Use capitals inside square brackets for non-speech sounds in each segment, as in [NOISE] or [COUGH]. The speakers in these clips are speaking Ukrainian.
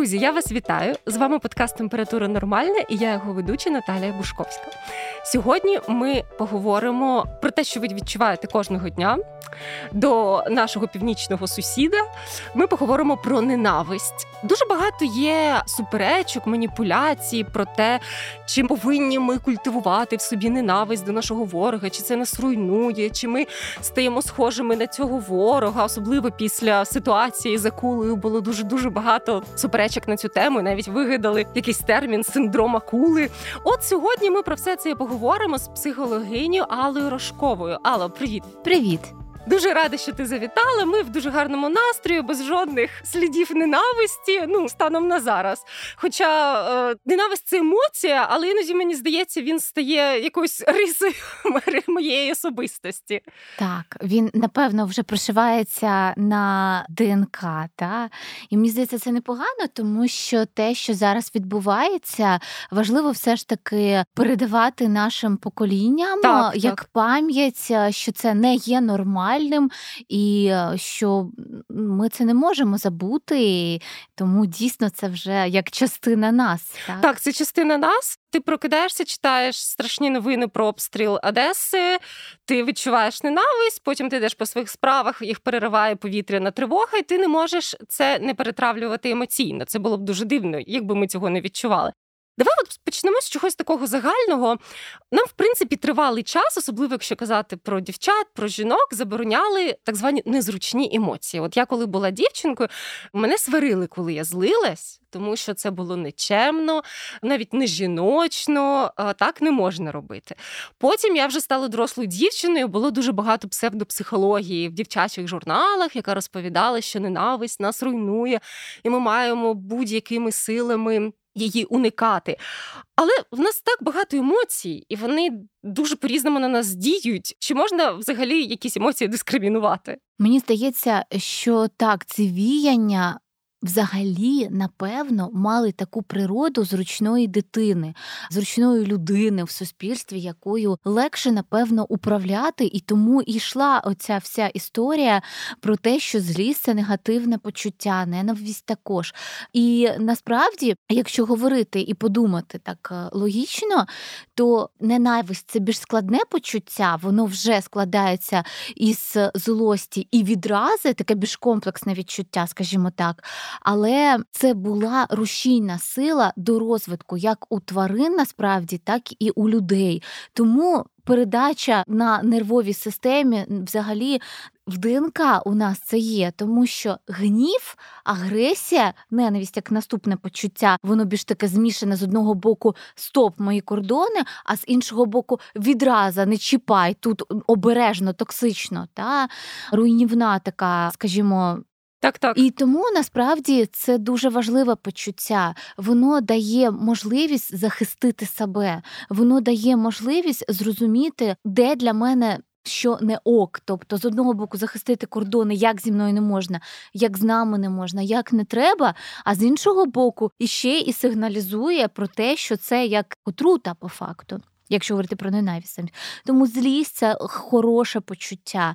Друзі, я вас вітаю. З вами подкаст Температура Нормальна і я його ведуча Наталія Бушковська. Сьогодні ми поговоримо про те, що ви відчуваєте кожного дня до нашого північного сусіда. Ми поговоримо про ненависть. Дуже багато є суперечок, маніпуляцій про те, чи повинні ми культивувати в собі ненависть до нашого ворога, чи це нас руйнує, чи ми стаємо схожими на цього ворога, особливо після ситуації за кулею було дуже дуже багато суперечок на цю тему. Навіть вигадали якийсь термін синдром акули. От сьогодні ми про все це поговоримо з психологиню Алою Рожковою. Алло, привіт, привіт. Дуже рада, що ти завітала. Ми в дуже гарному настрої, без жодних слідів ненависті. Ну станом на зараз. Хоча е, ненависть це емоція, але іноді мені здається, він стає якоюсь рисою [LAUGHS] моєї особистості. Так, він напевно вже прошивається на ДНК. Та? І мені здається, це непогано, тому що те, що зараз відбувається, важливо все ж таки передавати нашим поколінням так, як так. пам'ять, що це не є нормально нормальним, і е, що ми це не можемо забути, тому дійсно це вже як частина нас. Так, так це частина нас. Ти прокидаєшся, читаєш страшні новини про обстріл Одеси, ти відчуваєш ненависть, потім ти йдеш по своїх справах, їх перериває повітряна тривога, і ти не можеш це не перетравлювати емоційно. Це було б дуже дивно, якби ми цього не відчували. Давай от почнемо з чогось такого загального. Нам, в принципі, тривалий час, особливо якщо казати про дівчат, про жінок, забороняли так звані незручні емоції. От я, коли була дівчинкою, мене сварили, коли я злилась, тому що це було нечемно, навіть не жіночно, так не можна робити. Потім я вже стала дорослою дівчиною, було дуже багато псевдопсихології в дівчачих журналах, яка розповідала, що ненависть нас руйнує, і ми маємо будь-якими силами її уникати. Але в нас так багато емоцій, і вони дуже по-різному на нас діють. Чи можна взагалі якісь емоції дискримінувати? Мені здається, що так, це віяння взагалі, напевно, мали таку природу зручної дитини, зручної людини в суспільстві, якою легше, напевно, управляти, і тому і йшла оця вся історія про те, що злість це негативне почуття, ненависть також. І насправді, якщо говорити і подумати так е, логічно, то ненависть це більш складне почуття, воно вже складається із злості і відрази, таке більш комплексне відчуття, скажімо так але це була рушійна сила до розвитку як у тварин, насправді, так і у людей. Тому передача на нервовій системі взагалі. В ДНК у нас це є, тому що гнів, агресія, ненависть як наступне почуття, воно більш таке змішане з одного боку стоп мої кордони, а з іншого боку відразу не чіпай тут обережно, токсично, та руйнівна така, скажімо, так, так. І тому насправді це дуже важливе почуття. Воно дає можливість захистити себе, воно дає можливість зрозуміти, де для мене. Що не ок, тобто з одного боку захистити кордони, як зі мною не можна, як з нами не можна, як не треба, а з іншого боку, іще і сигналізує про те, що це як отрута по факту, якщо говорити про ненависть. Тому злість це хороше почуття.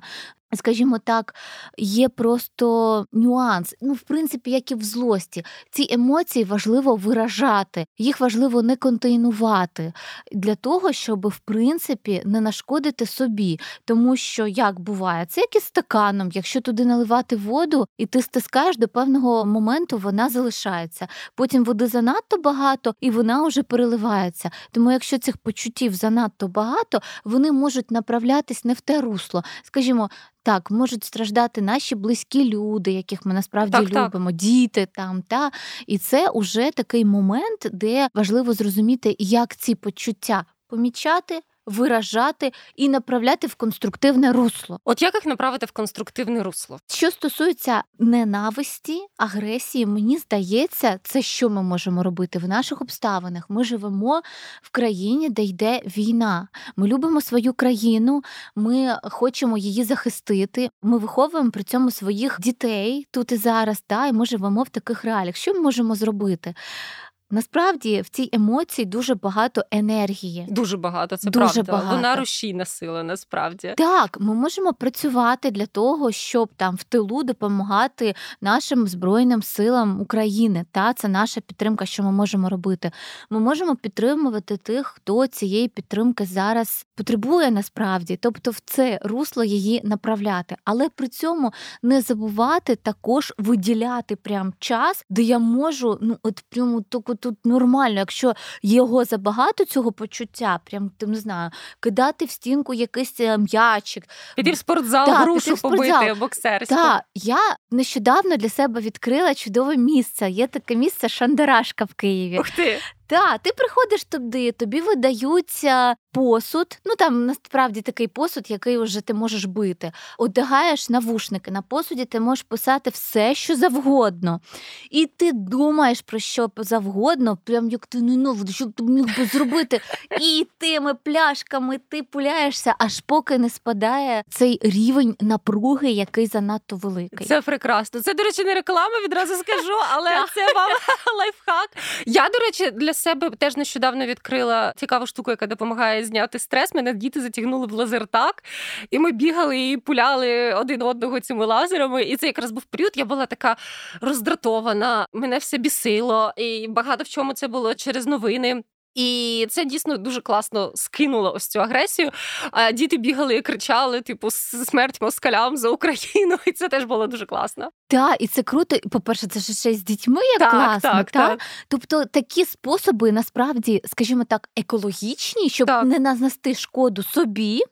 Скажімо так, є просто нюанс. Ну, в принципі, як і в злості. Ці емоції важливо виражати, їх важливо не контейнувати для того, щоб в принципі не нашкодити собі. Тому що як буває, це як і стаканом, якщо туди наливати воду, і ти стискаєш до певного моменту, вона залишається. Потім води занадто багато, і вона вже переливається. Тому, якщо цих почуттів занадто багато, вони можуть направлятись не в те русло. Скажімо. Так, можуть страждати наші близькі люди, яких ми насправді так, любимо, так. діти там та і це уже такий момент, де важливо зрозуміти, як ці почуття помічати виражати і направляти в конструктивне русло. От як їх направити в конструктивне русло? Що стосується ненависті, агресії, мені здається, це що ми можемо робити в наших обставинах. Ми живемо в країні, де йде війна. Ми любимо свою країну, ми хочемо її захистити. Ми виховуємо при цьому своїх дітей тут і зараз. Та, і ми живемо в таких реаліях. Що ми можемо зробити? Насправді в цій емоції дуже багато енергії. Дуже багато, це дуже правда. Багато. Вона рушійна сила, насправді. Так, ми можемо працювати для того, щоб там в тилу допомагати нашим збройним силам України. Та це наша підтримка, що ми можемо робити. Ми можемо підтримувати тих, хто цієї підтримки зараз потребує насправді, тобто в це русло її направляти, але при цьому не забувати також виділяти прям час, де я можу ну от прямо таку тут нормально, якщо його забагато цього почуття, прям ти не знаю, кидати в стінку якийсь е, м'ячик. Піти в спортзал, да, грушу в спортзал. побити, боксерську. Так, я нещодавно для себе відкрила чудове місце. Є таке місце Шандарашка в Києві. Ух ти! Так, ти приходиш туди, тобі видаються посуд. Ну там насправді такий посуд, який вже ти можеш бити. Одягаєш навушники. На посуді ти можеш писати все, що завгодно. І ти думаєш про що завгодно, прям як ти ненавидиш, що ти міг би зробити. І тими пляшками ти пуляєшся, аж поки не спадає цей рівень напруги, який занадто великий. Це прекрасно. Це, до речі, не реклама, відразу скажу, але це вам [LAUGHS] лайфхак. Я, до речі, для себе теж нещодавно відкрила цікаву штуку, яка допомагає зняти стрес. Мене діти затягнули в лазертак, і ми бігали і пуляли один одного цими лазерами. І це якраз був період. Я була така роздратована, мене все бісило, і багато в чому це було через новини. І це дійсно дуже класно скинуло ось цю агресію. А діти бігали і кричали: типу, смерть москалям за Україну. [LAUGHS] І це теж було дуже класно. Так, і це круто. По-перше, це ж ще з дітьми як так, класно. Так, так? так. Тобто такі способи насправді, скажімо так, екологічні, щоб так. не нанести шкоду собі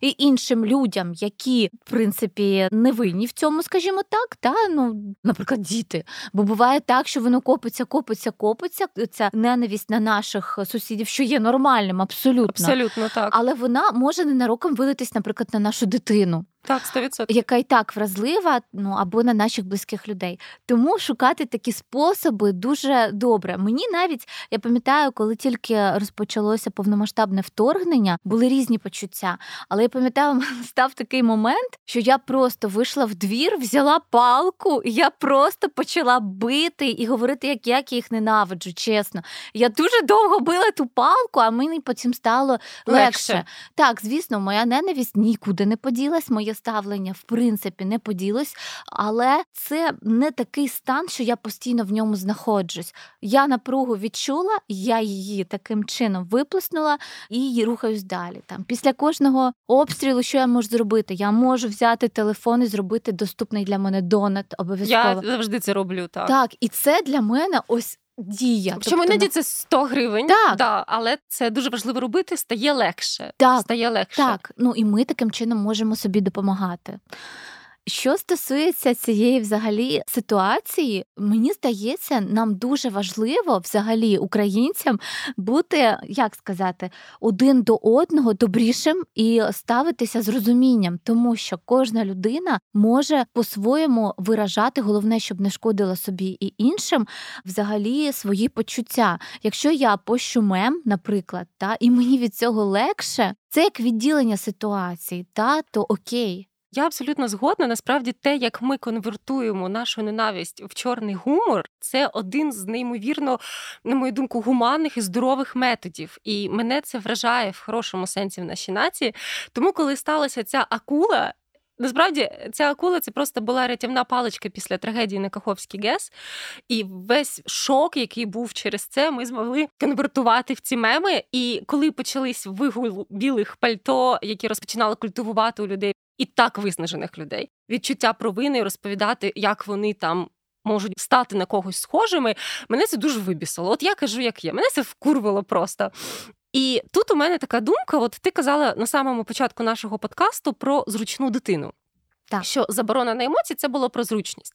і іншим людям, які в принципі не винні в цьому, скажімо так, та ну, наприклад, діти. Бо буває так, що воно копиться, копиться, копиться. Ця ненависть на наших сусідів, що є нормальним, абсолютно. Абсолютно так. Але вона може ненароком вилитись, наприклад, на нашу дитину. Так, 100%. яка і так вразлива, ну або на наших близьких людей. Тому шукати такі способи дуже добре. Мені навіть я пам'ятаю, коли тільки розпочалося повномасштабне вторгнення, були різні почуття. Але я пам'ятаю, [LAUGHS] став такий момент, що я просто вийшла в двір, взяла палку, і я просто почала бити і говорити, як як я їх ненавиджу. Чесно, я дуже довго била ту палку, а мені потім стало легше. легше. Так, звісно, моя ненависть нікуди не поділась. Моє ставлення в принципі не поділось, але це не такий стан, що я постійно в ньому знаходжусь. Я напругу відчула, я її таким чином виплеснула і рухаюсь далі. Там Після кожного обстрілу, що я можу зробити? Я можу взяти телефон і зробити доступний для мене донат. Обов'язково Я завжди це роблю. Так, Так, і це для мене ось. Дія. Чому тобто, іноді це 100 гривень, так. Да, але це дуже важливо робити, стає легше. Так, стає легше. Так, ну і ми таким чином можемо собі допомагати. Що стосується цієї взагалі ситуації, мені здається, нам дуже важливо взагалі українцям бути, як сказати, один до одного добрішим і ставитися з розумінням, тому що кожна людина може по-своєму виражати, головне, щоб не шкодила собі і іншим, взагалі свої почуття. Якщо я пощу мем, наприклад, та і мені від цього легше, це як відділення ситуації, та то окей. Я абсолютно згодна. Насправді, те, як ми конвертуємо нашу ненависть в чорний гумор, це один з неймовірно, на мою думку, гуманних і здорових методів. І мене це вражає в хорошому сенсі в нашій нації. Тому, коли сталася ця акула. Насправді, ця акула це просто була рятівна паличка після трагедії на Каховській ГЕС. І весь шок, який був через це, ми змогли конвертувати в ці меми. І коли почались вигул білих пальто, які розпочинали культивувати у людей і так виснажених людей. Відчуття провини розповідати, як вони там. Можуть стати на когось схожими, мене це дуже вибісило. От я кажу, як є. Мене це вкурвало просто. І тут у мене така думка: от ти казала на самому початку нашого подкасту про зручну дитину. Так. Що заборона на емоції це було про зручність.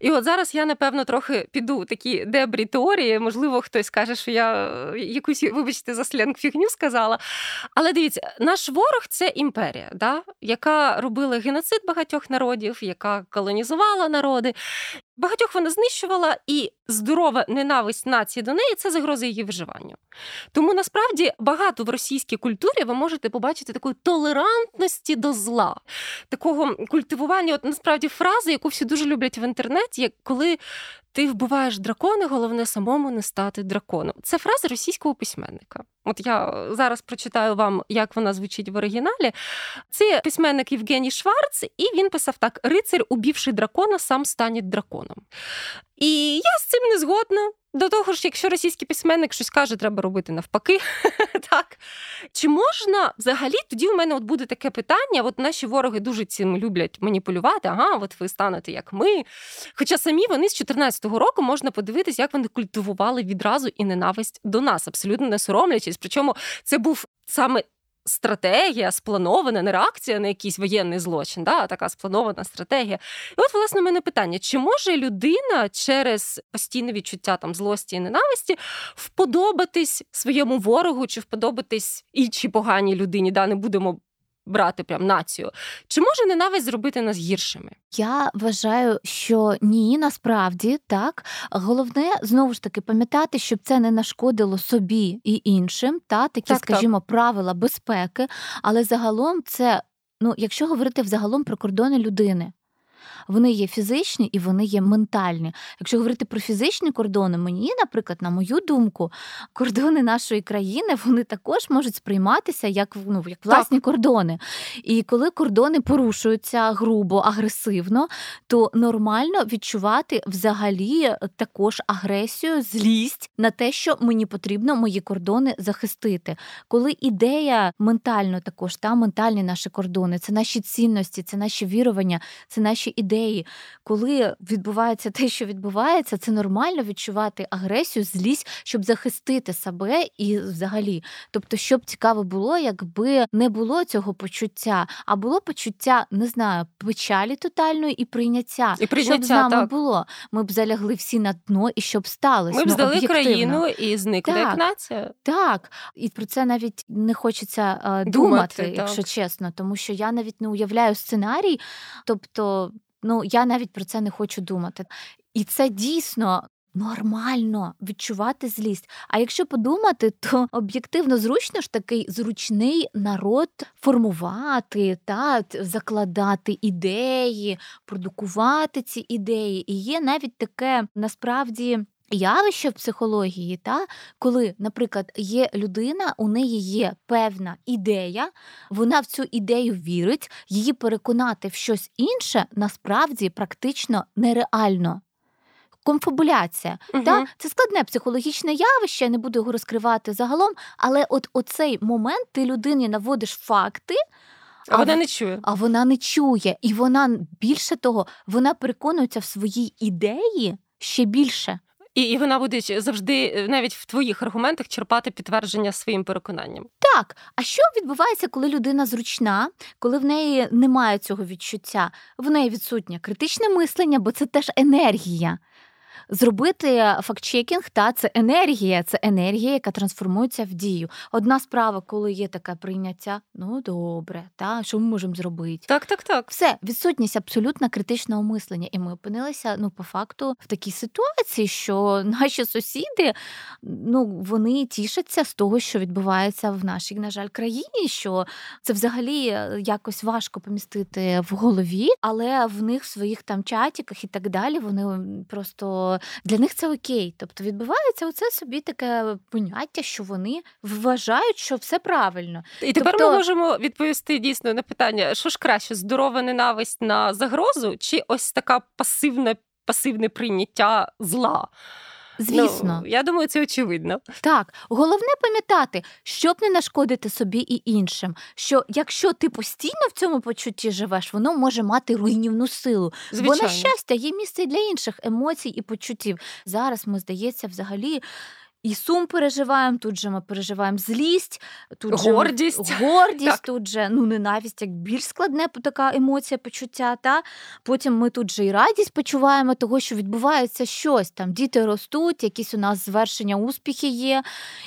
І от зараз я, напевно, трохи піду такі дебрі теорії. Можливо, хтось каже, що я е, якусь, вибачте, за сленг фігню сказала. Але дивіться, наш ворог це імперія, да? яка робила геноцид багатьох народів, яка колонізувала народи. Багатьох вона знищувала, і здорова ненависть нації до неї це загроза її виживанню. Тому насправді багато в російській культурі ви можете побачити такої толерантності до зла, такого культивування, от насправді фрази, яку всі дуже люблять в інтернеті, як коли ти вбиваєш дракона, головне самому не стати драконом. Це фраза російського письменника. От я зараз прочитаю вам, як вона звучить в оригіналі. Це письменник Євгеній Шварц, і він писав так: Рицар, убивши дракона, сам стане драконом. І я з цим не згодна. До того ж, якщо російський письменник щось каже, треба робити навпаки. [LAUGHS] так. Чи можна взагалі тоді у мене от буде таке питання? От наші вороги дуже цим люблять маніпулювати. Ага, от ви станете як ми. Хоча самі вони з 14 року можна подивитися, як вони культивували відразу і ненависть до нас, абсолютно не соромлячись. Причому це був саме стратегія спланована, не реакція на якийсь воєнний злочин, да, а така спланована стратегія. І от, власне, в мене питання: чи може людина через постійне відчуття там злості і ненависті вподобатись своєму ворогу, чи вподобатись іншій поганій людині? Да, Не будемо брати прям націю. Чи може ненависть зробити нас гіршими? Я вважаю, що ні, насправді так. Головне знову ж таки пам'ятати, щоб це не нашкодило собі і іншим, та такі, так, скажімо, так. правила безпеки. Але загалом це. Ну, якщо говорити взагалом про кордони людини, вони є фізичні і вони є ментальні. Якщо говорити про фізичні кордони, мені, наприклад, на мою думку, кордони нашої країни вони також можуть сприйматися як ну, як власні так. кордони. І коли кордони порушуються грубо, агресивно, то нормально відчувати взагалі також агресію, злість на те, що мені потрібно мої кордони захистити. Коли ідея ментально також та ментальні наші кордони, це наші цінності, це наші вірування, це наші ідеї ідеї, коли відбувається те, що відбувається, це нормально відчувати агресію, злість, щоб захистити себе і взагалі. Тобто, щоб цікаво було, якби не було цього почуття, а було почуття, не знаю, печалі тотальної і прийняття. І прийняття, щоб з нами так. було. Ми б залягли всі на дно і щоб сталося. Ми б ну, здали об'єктивно. країну і зникли так, як нація. Так, і про це навіть не хочеться uh, думати, думати якщо чесно, тому що я навіть не уявляю сценарій, тобто Ну я навіть про це не хочу думати. І це дійсно. Нормально відчувати злість. А якщо подумати, то об'єктивно зручно ж такий зручний народ формувати, та закладати ідеї, продукувати ці ідеї. І є навіть таке насправді явище в психології, та коли, наприклад, є людина, у неї є певна ідея, вона в цю ідею вірить, її переконати в щось інше насправді практично нереально. Конфабуляція. Угу. Та? Це складне психологічне явище, я не буду його розкривати загалом, але от оцей момент ти людині наводиш факти. А, а вона не чує. А вона не чує. І вона більше того, вона переконується в своїй ідеї ще більше. І і вона буде завжди, е, навіть в твоїх аргументах, черпати підтвердження своїм переконанням. Так, а що відбувається, коли людина зручна, коли в неї немає цього відчуття? В неї відсутнє критичне мислення, бо це теж енергія зробити фактчекінг, та це енергія, це енергія, яка трансформується в дію. Одна справа, коли є таке прийняття, ну добре, та що ми можемо зробити? Так, так, так. Все, відсутність абсолютно критичного мислення. І ми опинилися ну, по факту в такій ситуації, що [LAUGHS] наші сусіди ну, вони тішаться з того, що відбувається в нашій, на жаль, країні. Що це взагалі е, якось важко помістити в голові, але в них в своїх там чатіках і так далі вони просто для них це окей. Тобто відбувається оце собі таке поняття, що вони вважають, що все правильно. І тепер тобто... ми можемо відповісти дійсно на питання: що ж краще, здорова ненависть на загрозу, чи ось така пасивна, пасивне прийняття зла? Звісно, ну, я думаю, це очевидно. Так, головне пам'ятати, щоб не нашкодити собі і іншим. Що якщо ти постійно в цьому почутті живеш, воно може мати руйнівну силу. Звичайно. Бо на щастя є місце для інших емоцій і почуттів. Зараз ми здається, взагалі і сум переживаємо, тут же ми переживаємо злість, тут гордість, же ми, гордість тут же ну ненависть, як більш складне така емоція, почуття. Та Потім ми тут же і радість почуваємо того, що відбувається щось. Там діти ростуть, якісь у нас звершення, успіхи є.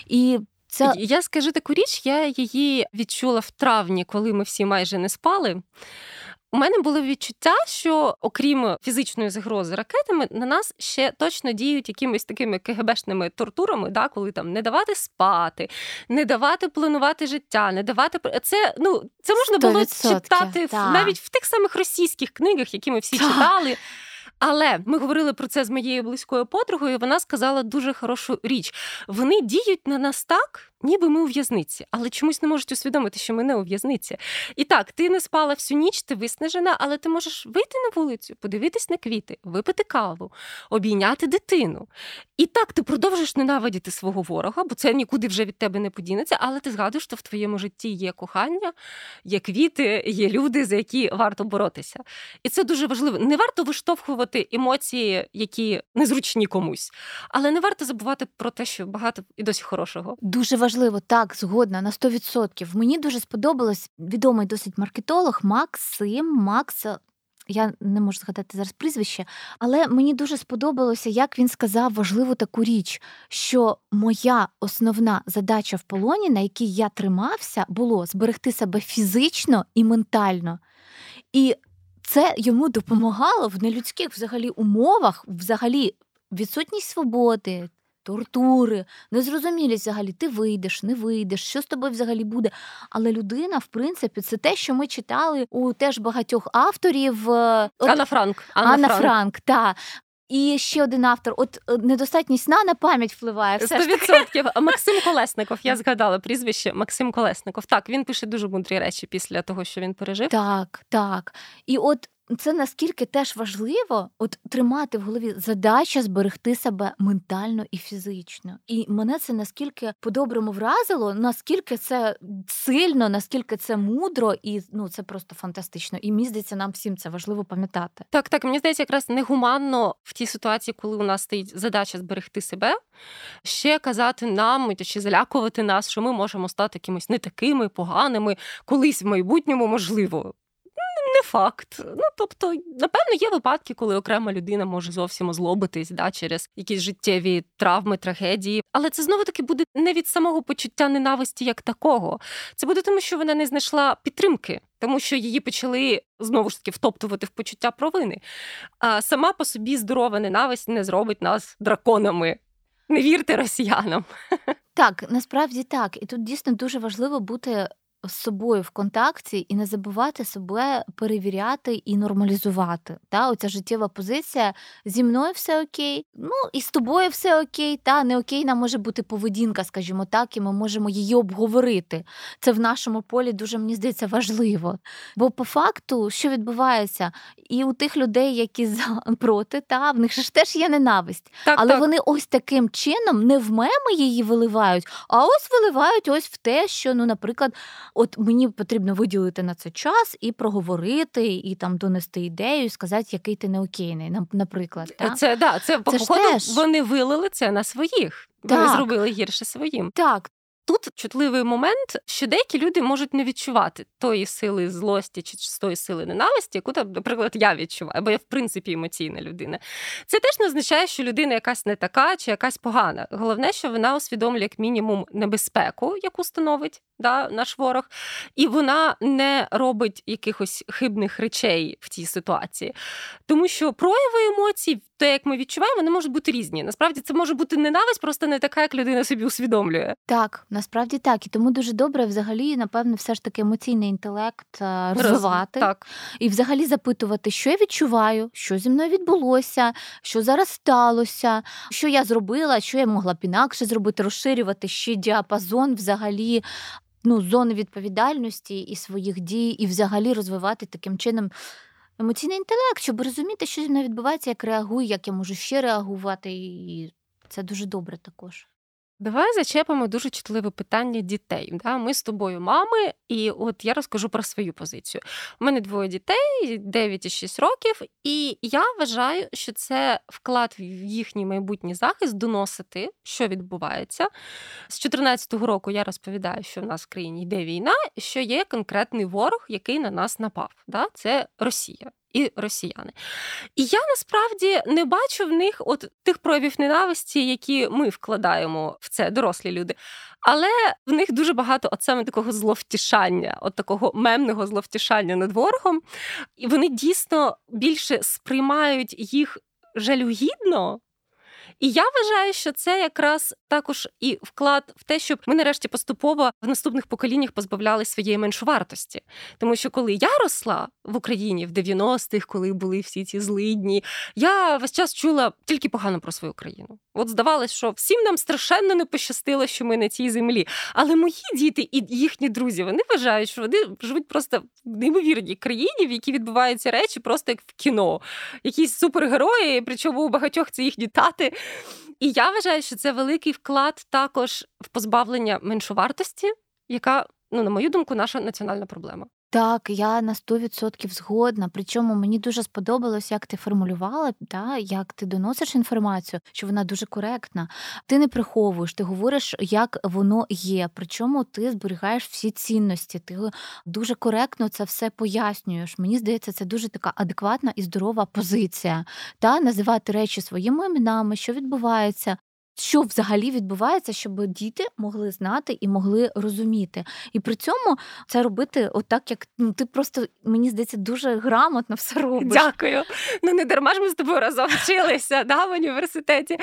І це... Я скажу таку річ, я її відчула в травні, коли ми всі майже не спали. У мене було відчуття, що окрім фізичної загрози ракетами, на нас ще точно діють якимись такими КГБшними тортурами, да, коли там не давати спати, не давати планувати життя, не давати це. Ну це можна було читати та. навіть в тих самих російських книгах, які ми всі та. читали. Але ми говорили про це з моєю близькою подругою. Вона сказала дуже хорошу річ. Вони діють на нас так, ніби ми у в'язниці, але чомусь не можуть усвідомити, що ми не у в'язниці. І так, ти не спала всю ніч, ти виснажена, але ти можеш вийти на вулицю, подивитись на квіти, випити каву, обійняти дитину. І так, ти продовжуєш ненавидіти свого ворога, бо це нікуди вже від тебе не подінеться, але ти згадуєш, що в твоєму житті є кохання, є квіти, є люди, за які варто боротися. І це дуже важливо. Не варто виштовхувати емоції, які незручні комусь, але не варто забувати про те, що багато і досі хорошого. Дуже важливо, так, згодна на 100%. Мені дуже сподобалось відомий досить маркетолог Максим Макс. Я не можу згадати зараз прізвище, але мені дуже сподобалося, як він сказав важливу таку річ, що моя основна задача в полоні, на якій я тримався, було зберегти себе фізично і ментально. І це йому допомагало в нелюдських взагалі умовах, взагалі відсутність свободи, тортури, незрозумілість взагалі, ти вийдеш, не вийдеш, що з тобою взагалі буде. Але людина, в принципі, це те, що ми читали у теж багатьох авторів. Е, от, Анна Франк. Анна, Анна Франк, Франк та. І ще один автор, от е, недостатність сна на пам'ять впливає. Все 100%. [LAUGHS] Максим Колесников. Я згадала прізвище Максим Колесников. Так, він пише дуже мудрі речі після того, що він пережив. Так, так. І от це наскільки теж важливо от тримати в голові задача зберегти себе ментально і фізично. І мене це наскільки по-доброму вразило, наскільки це сильно, наскільки це мудро, і ну це просто фантастично. І мені здається, нам всім це важливо пам'ятати. Так, так мені здається, якраз негуманно в тій ситуації, коли у нас стоїть задача зберегти себе, ще казати нам чи залякувати нас, що ми можемо стати якимось не такими поганими, колись в майбутньому можливо не факт. Ну тобто, напевно, є випадки, коли окрема людина може зовсім озлобитись да, через якісь життєві травми, трагедії. Але це знову таки буде не від самого почуття ненависті як такого. Це буде тому, що вона не знайшла підтримки. Тому що її почали знову ж таки втоптувати в почуття провини. А сама по собі здорова ненависть не зробить нас драконами. Не вірте росіянам. [LAUGHS] Так, насправді так. І тут дійсно дуже важливо бути з собою в контакті і не забувати себе перевіряти і нормалізувати. Та Оця життєва позиція зі мною все окей, ну і з тобою все окей. Та не окей, нам може бути поведінка, скажімо так, і ми можемо її обговорити. Це в нашому полі дуже мені здається важливо. Бо по факту, що відбувається, і у тих людей, які за [LAUGHS] проти, та в них ж теж є ненависть, так, але так. вони ось таким чином не в меми її виливають, а ось виливають ось в те, що, ну, наприклад. От мені потрібно виділити на це час і проговорити, і там донести ідею, і сказати, який ти неокейний, наприклад. Так? Це да, це, це походу теж... вони вилили це на своїх. Вони зробили гірше своїм. Так, Тут чутливий момент, що деякі люди можуть не відчувати тої сили злості чи тої сили ненависті, яку там, наприклад, я відчуваю, бо я в принципі емоційна людина. Це теж не означає, що людина якась не така чи якась погана. Головне, що вона усвідомлює як мінімум небезпеку, яку становить да, наш ворог, і вона не робить якихось хибних речей в цій ситуації. Тому що прояви емоцій, те, як ми відчуваємо, вони можуть бути різні. Насправді це може бути ненависть, просто не така, як людина собі усвідомлює. Так, насправді так. І тому дуже добре, взагалі, напевне, все ж таки емоційний інтелект е, розвивати Роз... так. і взагалі запитувати, що я відчуваю, що зі мною відбулося, що зараз сталося, що я зробила, що я могла б інакше зробити, розширювати ще діапазон взагалі ну, зони відповідальності і своїх дій, і взагалі розвивати таким чином емоційний інтелект, щоб розуміти, що зі мною відбувається, як реагую, як я можу ще реагувати, і це дуже добре також. Давай зачепимо дуже чутливе питання дітей. Да? Ми з тобою мами, і от я розкажу про свою позицію. У мене двоє дітей, 9 і 6 років, і я вважаю, що це вклад в їхній майбутній захист доносити, що відбувається. З 2014 року я розповідаю, що в нас в країні йде війна, що є конкретний ворог, який на нас напав. Да? Це Росія і росіяни. І я насправді не бачу в них от тих проявів ненависті, які ми вкладаємо в це, дорослі люди. Але в них дуже багато от саме такого зловтішання, от такого мемного зловтішання над ворогом. І вони дійсно більше сприймають їх жалюгідно. І я вважаю, що це якраз також і вклад в те, щоб ми нарешті поступово в наступних поколіннях позбавляли своєї меншовартості. Тому що коли я росла в Україні в 90-х, коли були всі ці злидні, я весь час чула тільки погано про свою країну. От здавалось, що всім нам страшенно не пощастило, що ми на цій землі. Але мої діти і їхні друзі вони вважають, що вони живуть просто в неймовірній країні, в якій відбуваються речі просто як в кіно. Якісь супергерої, причому у багатьох це їхні тати. І я вважаю, що це великий вклад також в позбавлення меншовартості, яка, ну на мою думку, наша національна проблема. Так, я на 100% згодна. Причому мені дуже сподобалось, як ти формулювала, та, як ти доносиш інформацію, що вона дуже коректна. Ти не приховуєш, ти говориш, як воно є. Причому ти зберігаєш всі цінності. Ти дуже коректно це все пояснюєш. Мені здається, це дуже така адекватна і здорова позиція. Та називати речі своїми іменами, що відбувається, що взагалі відбувається, щоб діти могли знати і могли розуміти. І при цьому це робити отак, як ну ти просто мені здається дуже грамотно все робиш. Дякую. Ну не дарма ж ми з тобою разом вчилися да, в університеті.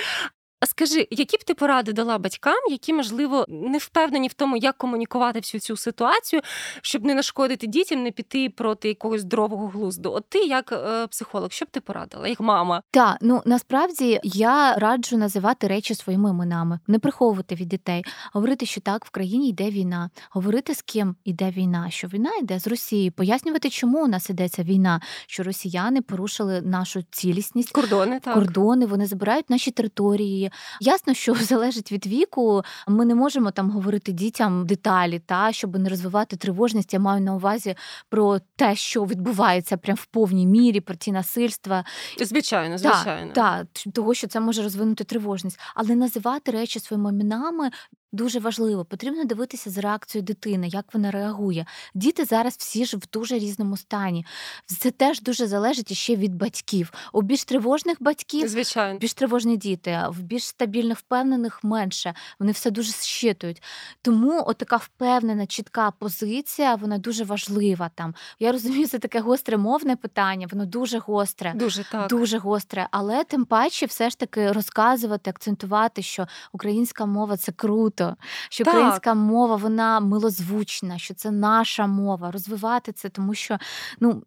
А скажи, які б ти поради дала батькам, які, можливо, не впевнені в тому, як комунікувати всю цю ситуацію, щоб не нашкодити дітям, не піти проти якогось здорового глузду? От ти, як е, психолог, що б ти порадила, як мама? Так, ну насправді я раджу називати речі своїми іменами, не приховувати від дітей, говорити, що так в країні йде війна, говорити з ким йде війна, що війна йде з Росією, пояснювати, чому у нас ідеться війна, що росіяни порушили нашу цілісність, кордони, так. кордони, вони забирають наші території. Ясно, що [LAUGHS] залежить від віку. Ми не можемо там говорити дітям деталі, та щоб не розвивати тривожність. Я маю на увазі про те, що відбувається прям в повній мірі, про ті насильства. Звичайно, звичайно. Так, та, того, що це може розвинути тривожність, але називати речі своїми іменами Дуже важливо, потрібно дивитися з реакцією дитини, як вона реагує. Діти зараз всі ж в дуже різному стані. Це теж дуже залежить ще від батьків. У більш тривожних батьків Звичайно. більш тривожні діти, а в більш стабільних, впевнених менше. Вони все дуже щитують. Тому отака впевнена, чітка позиція, вона дуже важлива там. Я розумію, це таке гостре мовне питання, воно дуже гостре, дуже так. дуже гостре. Але тим паче, все ж таки розказувати, акцентувати, що українська мова це круто круто, що так. українська мова вона милозвучна, що це наша мова, розвивати це, тому що ну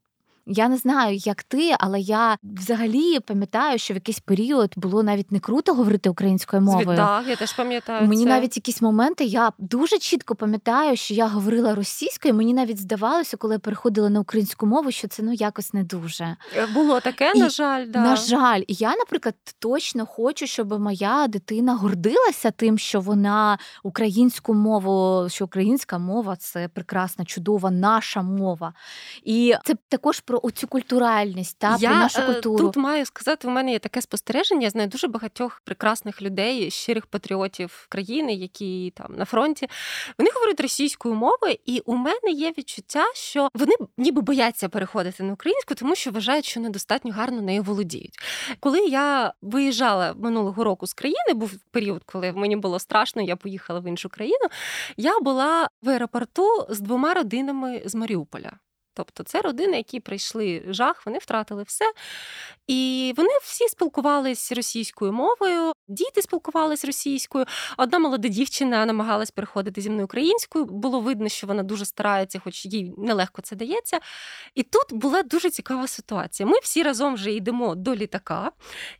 я не знаю, як ти, але я взагалі пам'ятаю, що в якийсь період було навіть не круто говорити українською мовою. Так, я теж пам'ятаю. Мені це. навіть якісь моменти я дуже чітко пам'ятаю, що я говорила російською. Мені навіть здавалося, коли я переходила на українську мову, що це ну якось не дуже е, було таке. І, на жаль, да. на жаль, і я, наприклад, точно хочу, щоб моя дитина гордилася тим, що вона українську мову, що українська мова це прекрасна, чудова наша мова. І це також про про оцю культуральність та я про нашу е, культуру. Тут маю сказати, у мене є таке спостереження. Я знаю дуже багатьох прекрасних людей, щирих патріотів країни, які там на фронті. Вони говорять російською мовою, і у мене є відчуття, що вони ніби бояться переходити на українську, тому що вважають, що недостатньо гарно нею володіють. Коли я виїжджала минулого року з країни, був період, коли мені було страшно, я поїхала в іншу країну. Я була в аеропорту з двома родинами з Маріуполя. Тобто це родини, які прийшли жах, вони втратили все. І вони всі спілкувалися російською мовою, діти спілкувалися російською. Одна молода дівчина намагалась переходити зі мною українською. Було видно, що вона дуже старається, хоч їй нелегко це дається. І тут була дуже цікава ситуація. Ми всі разом вже йдемо до літака.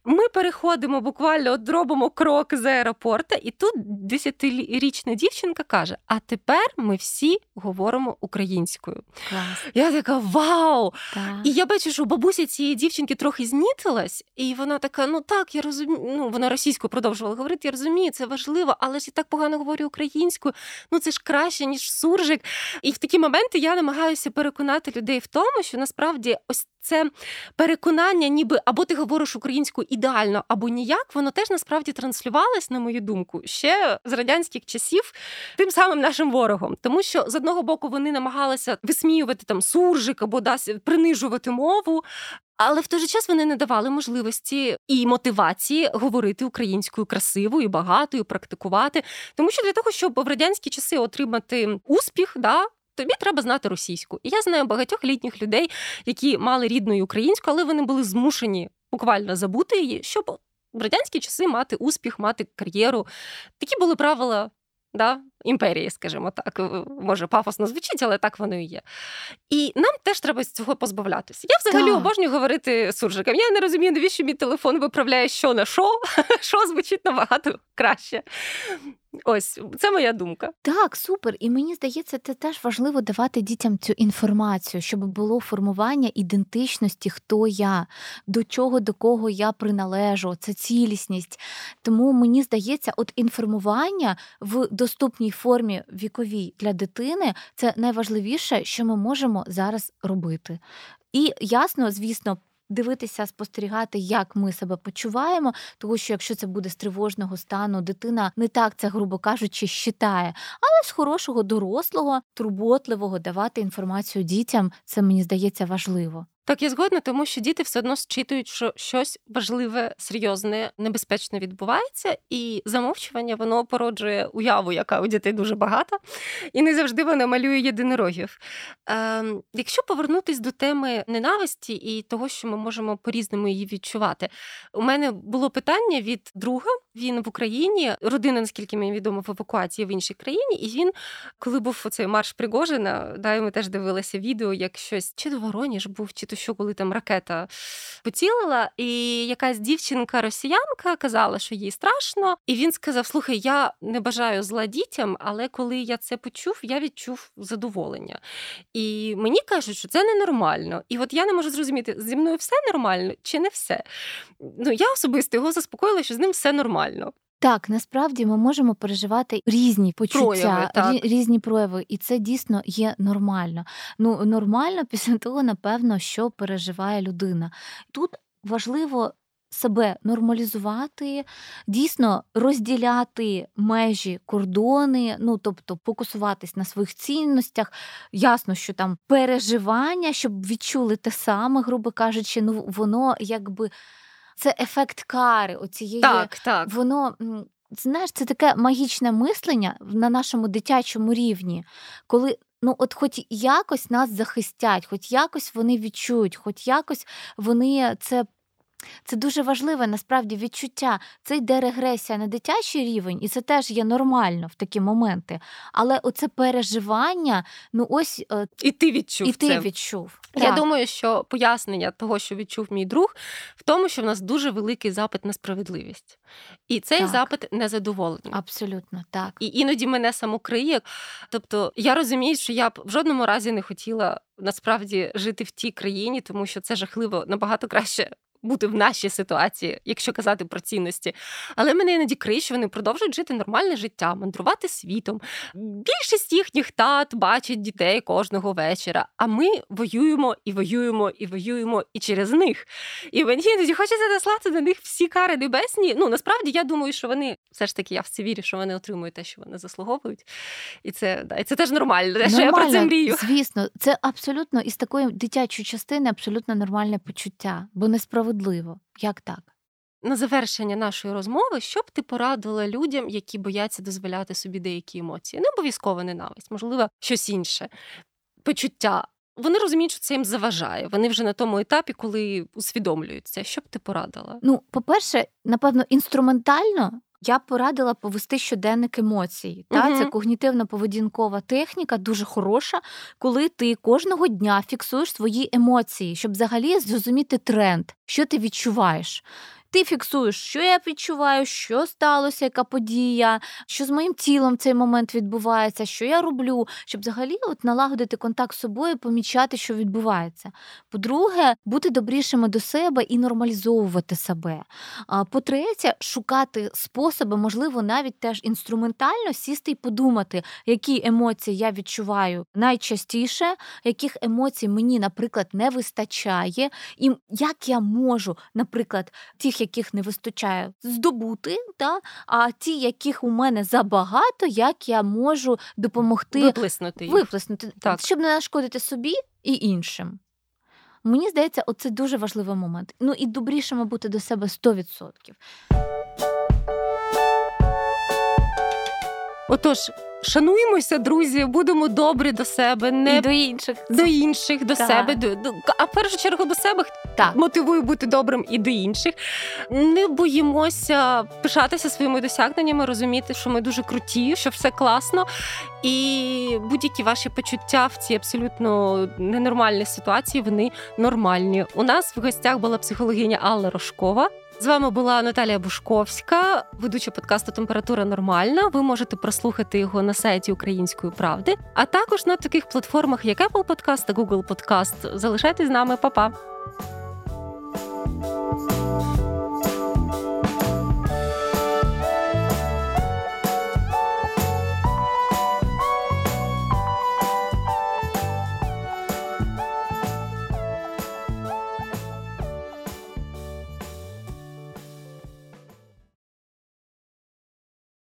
Ми переходимо буквально от робимо крок з аеропорта, і тут десятирічна дівчинка каже: А тепер ми всі говоримо українською. Клас. Я така вау! Так. І я бачу, що у бабусі цієї дівчинки трохи знітилась, і вона така: ну так, я розумію. Ну, вона російською продовжувала говорити, я розумію, це важливо, але ж я так погано говорю українською. Ну це ж краще, ніж суржик. І в такі моменти я намагаюся переконати людей в тому, що насправді ось це переконання, ніби або ти говориш українською ідеально, або ніяк, воно теж насправді транслювалось, на мою думку, ще з радянських часів тим самим нашим ворогом. Тому що з одного боку вони намагалися висміювати там суржик або десь принижувати мову. Але в той же час вони не давали можливості і мотивації говорити українською красивою, багатою, практикувати. Тому що для того, щоб в радянські часи отримати успіх, да, тобі треба знати російську. І я знаю багатьох літніх людей, які мали рідну українську, але вони були змушені буквально забути її, щоб в радянські часи мати успіх, мати кар'єру. Такі були правила да, імперії, скажімо так. Може, пафосно звучить, але так воно і є. І нам теж треба з цього позбавлятися. Я взагалі так. обожнюю говорити суржикам. Я не розумію, навіщо мій телефон виправляє що на що, [LAUGHS] що звучить набагато краще. Ось це моя думка. Так, супер. І мені здається, це теж важливо давати дітям цю інформацію, щоб було формування ідентичності, хто я, до чого, до кого я приналежу, це цілісність. Тому мені здається, от інформування в доступній формі віковій для дитини це найважливіше, що ми можемо зараз робити. І ясно, звісно, дивитися, спостерігати, як ми себе почуваємо, тому що якщо це буде з тривожного стану, дитина не так це, грубо кажучи, щитає, але з хорошого дорослого, турботливого давати інформацію дітям, це мені здається важливо. Так, я згодна, тому що діти все одно зчитують, що щось важливе, серйозне, небезпечне відбувається, і замовчування воно породжує уяву, яка у дітей дуже багата, і не завжди вона малює єдинорогів. Е, Якщо повернутись до теми ненависті і того, що ми можемо по-різному її відчувати, у мене було питання від друга. Він в Україні, родина, наскільки мені відомо, в евакуації в іншій країні, і він, коли був цей марш Пригожина, да, ми теж дивилися відео, як щось чи до Вороніж був, чи то що коли там ракета поцілила, і якась дівчинка-росіянка казала, що їй страшно. І він сказав: Слухай, я не бажаю зла дітям, але коли я це почув, я відчув задоволення. І мені кажуть, що це ненормально. І от я не можу зрозуміти, зі мною все нормально чи не все. Ну я особисто його заспокоїла, що з ним все нормально. Так, насправді ми можемо переживати різні почуття, прояви, різні прояви, і це дійсно є нормально. Ну нормально [LAUGHS] після того, напевно, що переживає людина. Тут важливо. Себе нормалізувати, дійсно розділяти межі, кордони, ну тобто фокусуватись на своїх цінностях. Ясно, що там переживання, щоб відчули те саме, грубо кажучи, ну воно якби це ефект кари. Оцієї так, так. воно. Знаєш, це таке магічне мислення на нашому дитячому рівні, коли ну от хоч якось нас захистять, хоч якось вони відчують, хоч якось вони це це дуже важливе насправді відчуття. Це йде регресія на дитячий рівень, і це теж є нормально в такі моменти. Але оце переживання, ну ось е, і ти відчув. І це. ти відчув. Я так. думаю, що пояснення того, що відчув мій друг, в тому, що в нас дуже великий запит на справедливість. І цей так. запит незадоволений. Абсолютно так. І іноді мене самокриє. Тобто я розумію, що я б в жодному разі не хотіла насправді жити в тій країні, тому що це жахливо набагато краще бути в нашій ситуації, якщо казати про цінності. Але мене іноді крий, що вони продовжують жити нормальне життя, мандрувати світом. Більшість їхніх тат бачать дітей кожного вечора. А ми воюємо і воюємо, і воюємо і через них. І мені іноді хочеться наслати на них всі кари небесні. Ну насправді я думаю, що вони все ж таки я в це вірю, що вони отримують те, що вони заслуговують. І це да, і це теж нормально. нормально. що я про це мрію. Звісно, це абсолютно із такої дитячої частини абсолютно нормальне почуття, бо несправедливо справедливо. Як так? На завершення нашої розмови, що б ти порадила людям, які бояться дозволяти собі деякі емоції? Не обов'язково ненависть, можливо, щось інше почуття. Вони розуміють, що це їм заважає. Вони вже на тому етапі, коли усвідомлюють це. Що б ти порадила? Ну, по-перше, напевно, інструментально я б порадила повести щоденник емоцій. Та угу. Це когнітивно-поведінкова техніка, дуже хороша, коли ти кожного дня фіксуєш свої емоції, щоб взагалі зрозуміти тренд, що ти відчуваєш. Ти фіксуєш, що я відчуваю, що сталося, яка подія, що з моїм тілом цей момент відбувається, що я роблю, щоб взагалі от налагодити контакт з собою, помічати, що відбувається. По-друге, бути добрішими до себе і нормалізовувати себе. По-третє, шукати способи, можливо, навіть теж інструментально сісти і подумати, які емоції я відчуваю найчастіше, яких емоцій мені, наприклад, не вистачає, і як я можу, наприклад, тих, яких не вистачає, здобути, та, а ті, яких у мене забагато, як я можу допомогти виплеснути, їх. виплеснути так. щоб не нашкодити собі і іншим. Мені здається, оце дуже важливий момент. Ну і добрішими бути до себе 100%. Отож, шануємося, друзі, будемо добрі до себе, не і до інших до інших, до так. себе, до, до а в першу чергу до себе так. мотивує бути добрим і до інших. Не боїмося пишатися своїми досягненнями, розуміти, що ми дуже круті, що все класно. І будь-які ваші почуття в цій абсолютно ненормальній ситуації вони нормальні. У нас в гостях була психологиня Алла Рожкова. З вами була Наталія Бушковська, ведуча подкасту Температура нормальна. Ви можете прослухати його на сайті Української правди, а також на таких платформах, як Apple Podcast та Google Podcast. Залишайтесь з нами, Па-па!